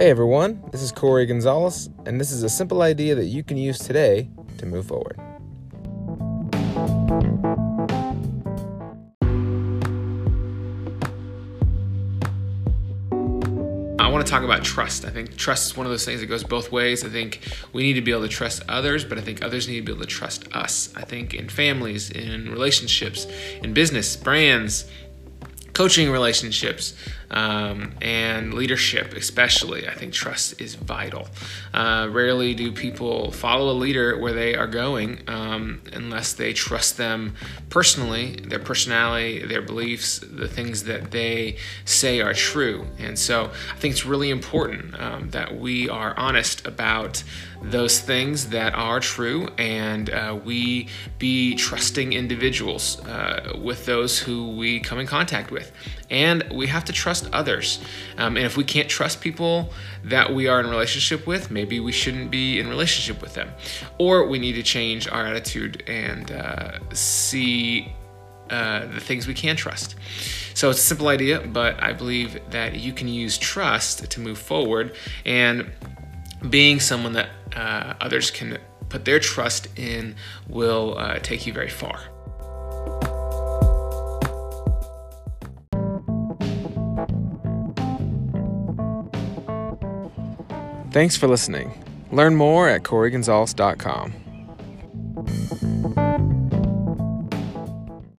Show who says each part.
Speaker 1: Hey everyone, this is Corey Gonzalez, and this is a simple idea that you can use today to move forward.
Speaker 2: I want to talk about trust. I think trust is one of those things that goes both ways. I think we need to be able to trust others, but I think others need to be able to trust us. I think in families, in relationships, in business, brands, coaching relationships um, and leadership, especially, I think trust is vital. Uh, rarely do people follow a leader where they are going um, unless they trust them personally, their personality, their beliefs, the things that they say are true. And so I think it's really important um, that we are honest about those things that are true and uh, we be trusting individuals uh, with those who we come in contact with. And we have to trust others. Um, and if we can't trust people that we are in relationship with, maybe we shouldn't be in relationship with them. Or we need to change our attitude and uh, see uh, the things we can trust. So it's a simple idea, but I believe that you can use trust to move forward and being someone that uh, others can put their trust in will uh, take you very far.
Speaker 1: Thanks for listening. Learn more at CoreyGonzalez.com.